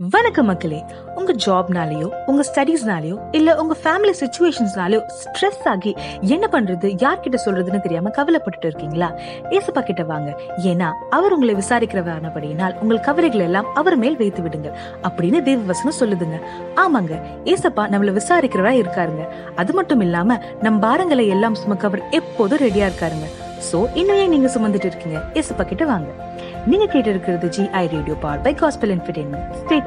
வணக்கம் மக்களே. உங்க ஜாப்னாலயோ உங்க ஸ்டடீஸ்னாலயோ இல்ல உங்க ஃபேமிலி சுச்சுவேஷன்ஸ்னாலேயோ ஸ்ட்ரெஸ் ஆகி என்ன பண்றது யார்கிட்ட சொல்றதுன்னு தெரியாம கவலைப்பட்டுட்டு இருக்கீங்களா? ஏசப்பா கிட்ட வாங்க. ஏன்னா அவர் உங்களை விசாரிக்கிறவரானபடியினால் உங்கள் கவலைகள் எல்லாம் அவர் மேல் வைத்து விடுங்க. அப்படின்னு தேவ வசனம் சொல்லுதுங்க. ஆமாங்க ஏசப்பா நம்மள விசாரிக்கிறவரா இருக்காருங்க. அது மட்டும் இல்லாம நம் பாரங்களை எல்லாம் சுமக்க அவர் எப்போதும் ரெடியா இருக்காருங்க. சோ இன்னும் ஏன் நீங்க சுமந்துட்டு இருக்கீங்க? ஏசப்பா கிட்ட வாங்க. நீங்க கேட்டு இருக்கிறது G I radio for by gospel entertainment stay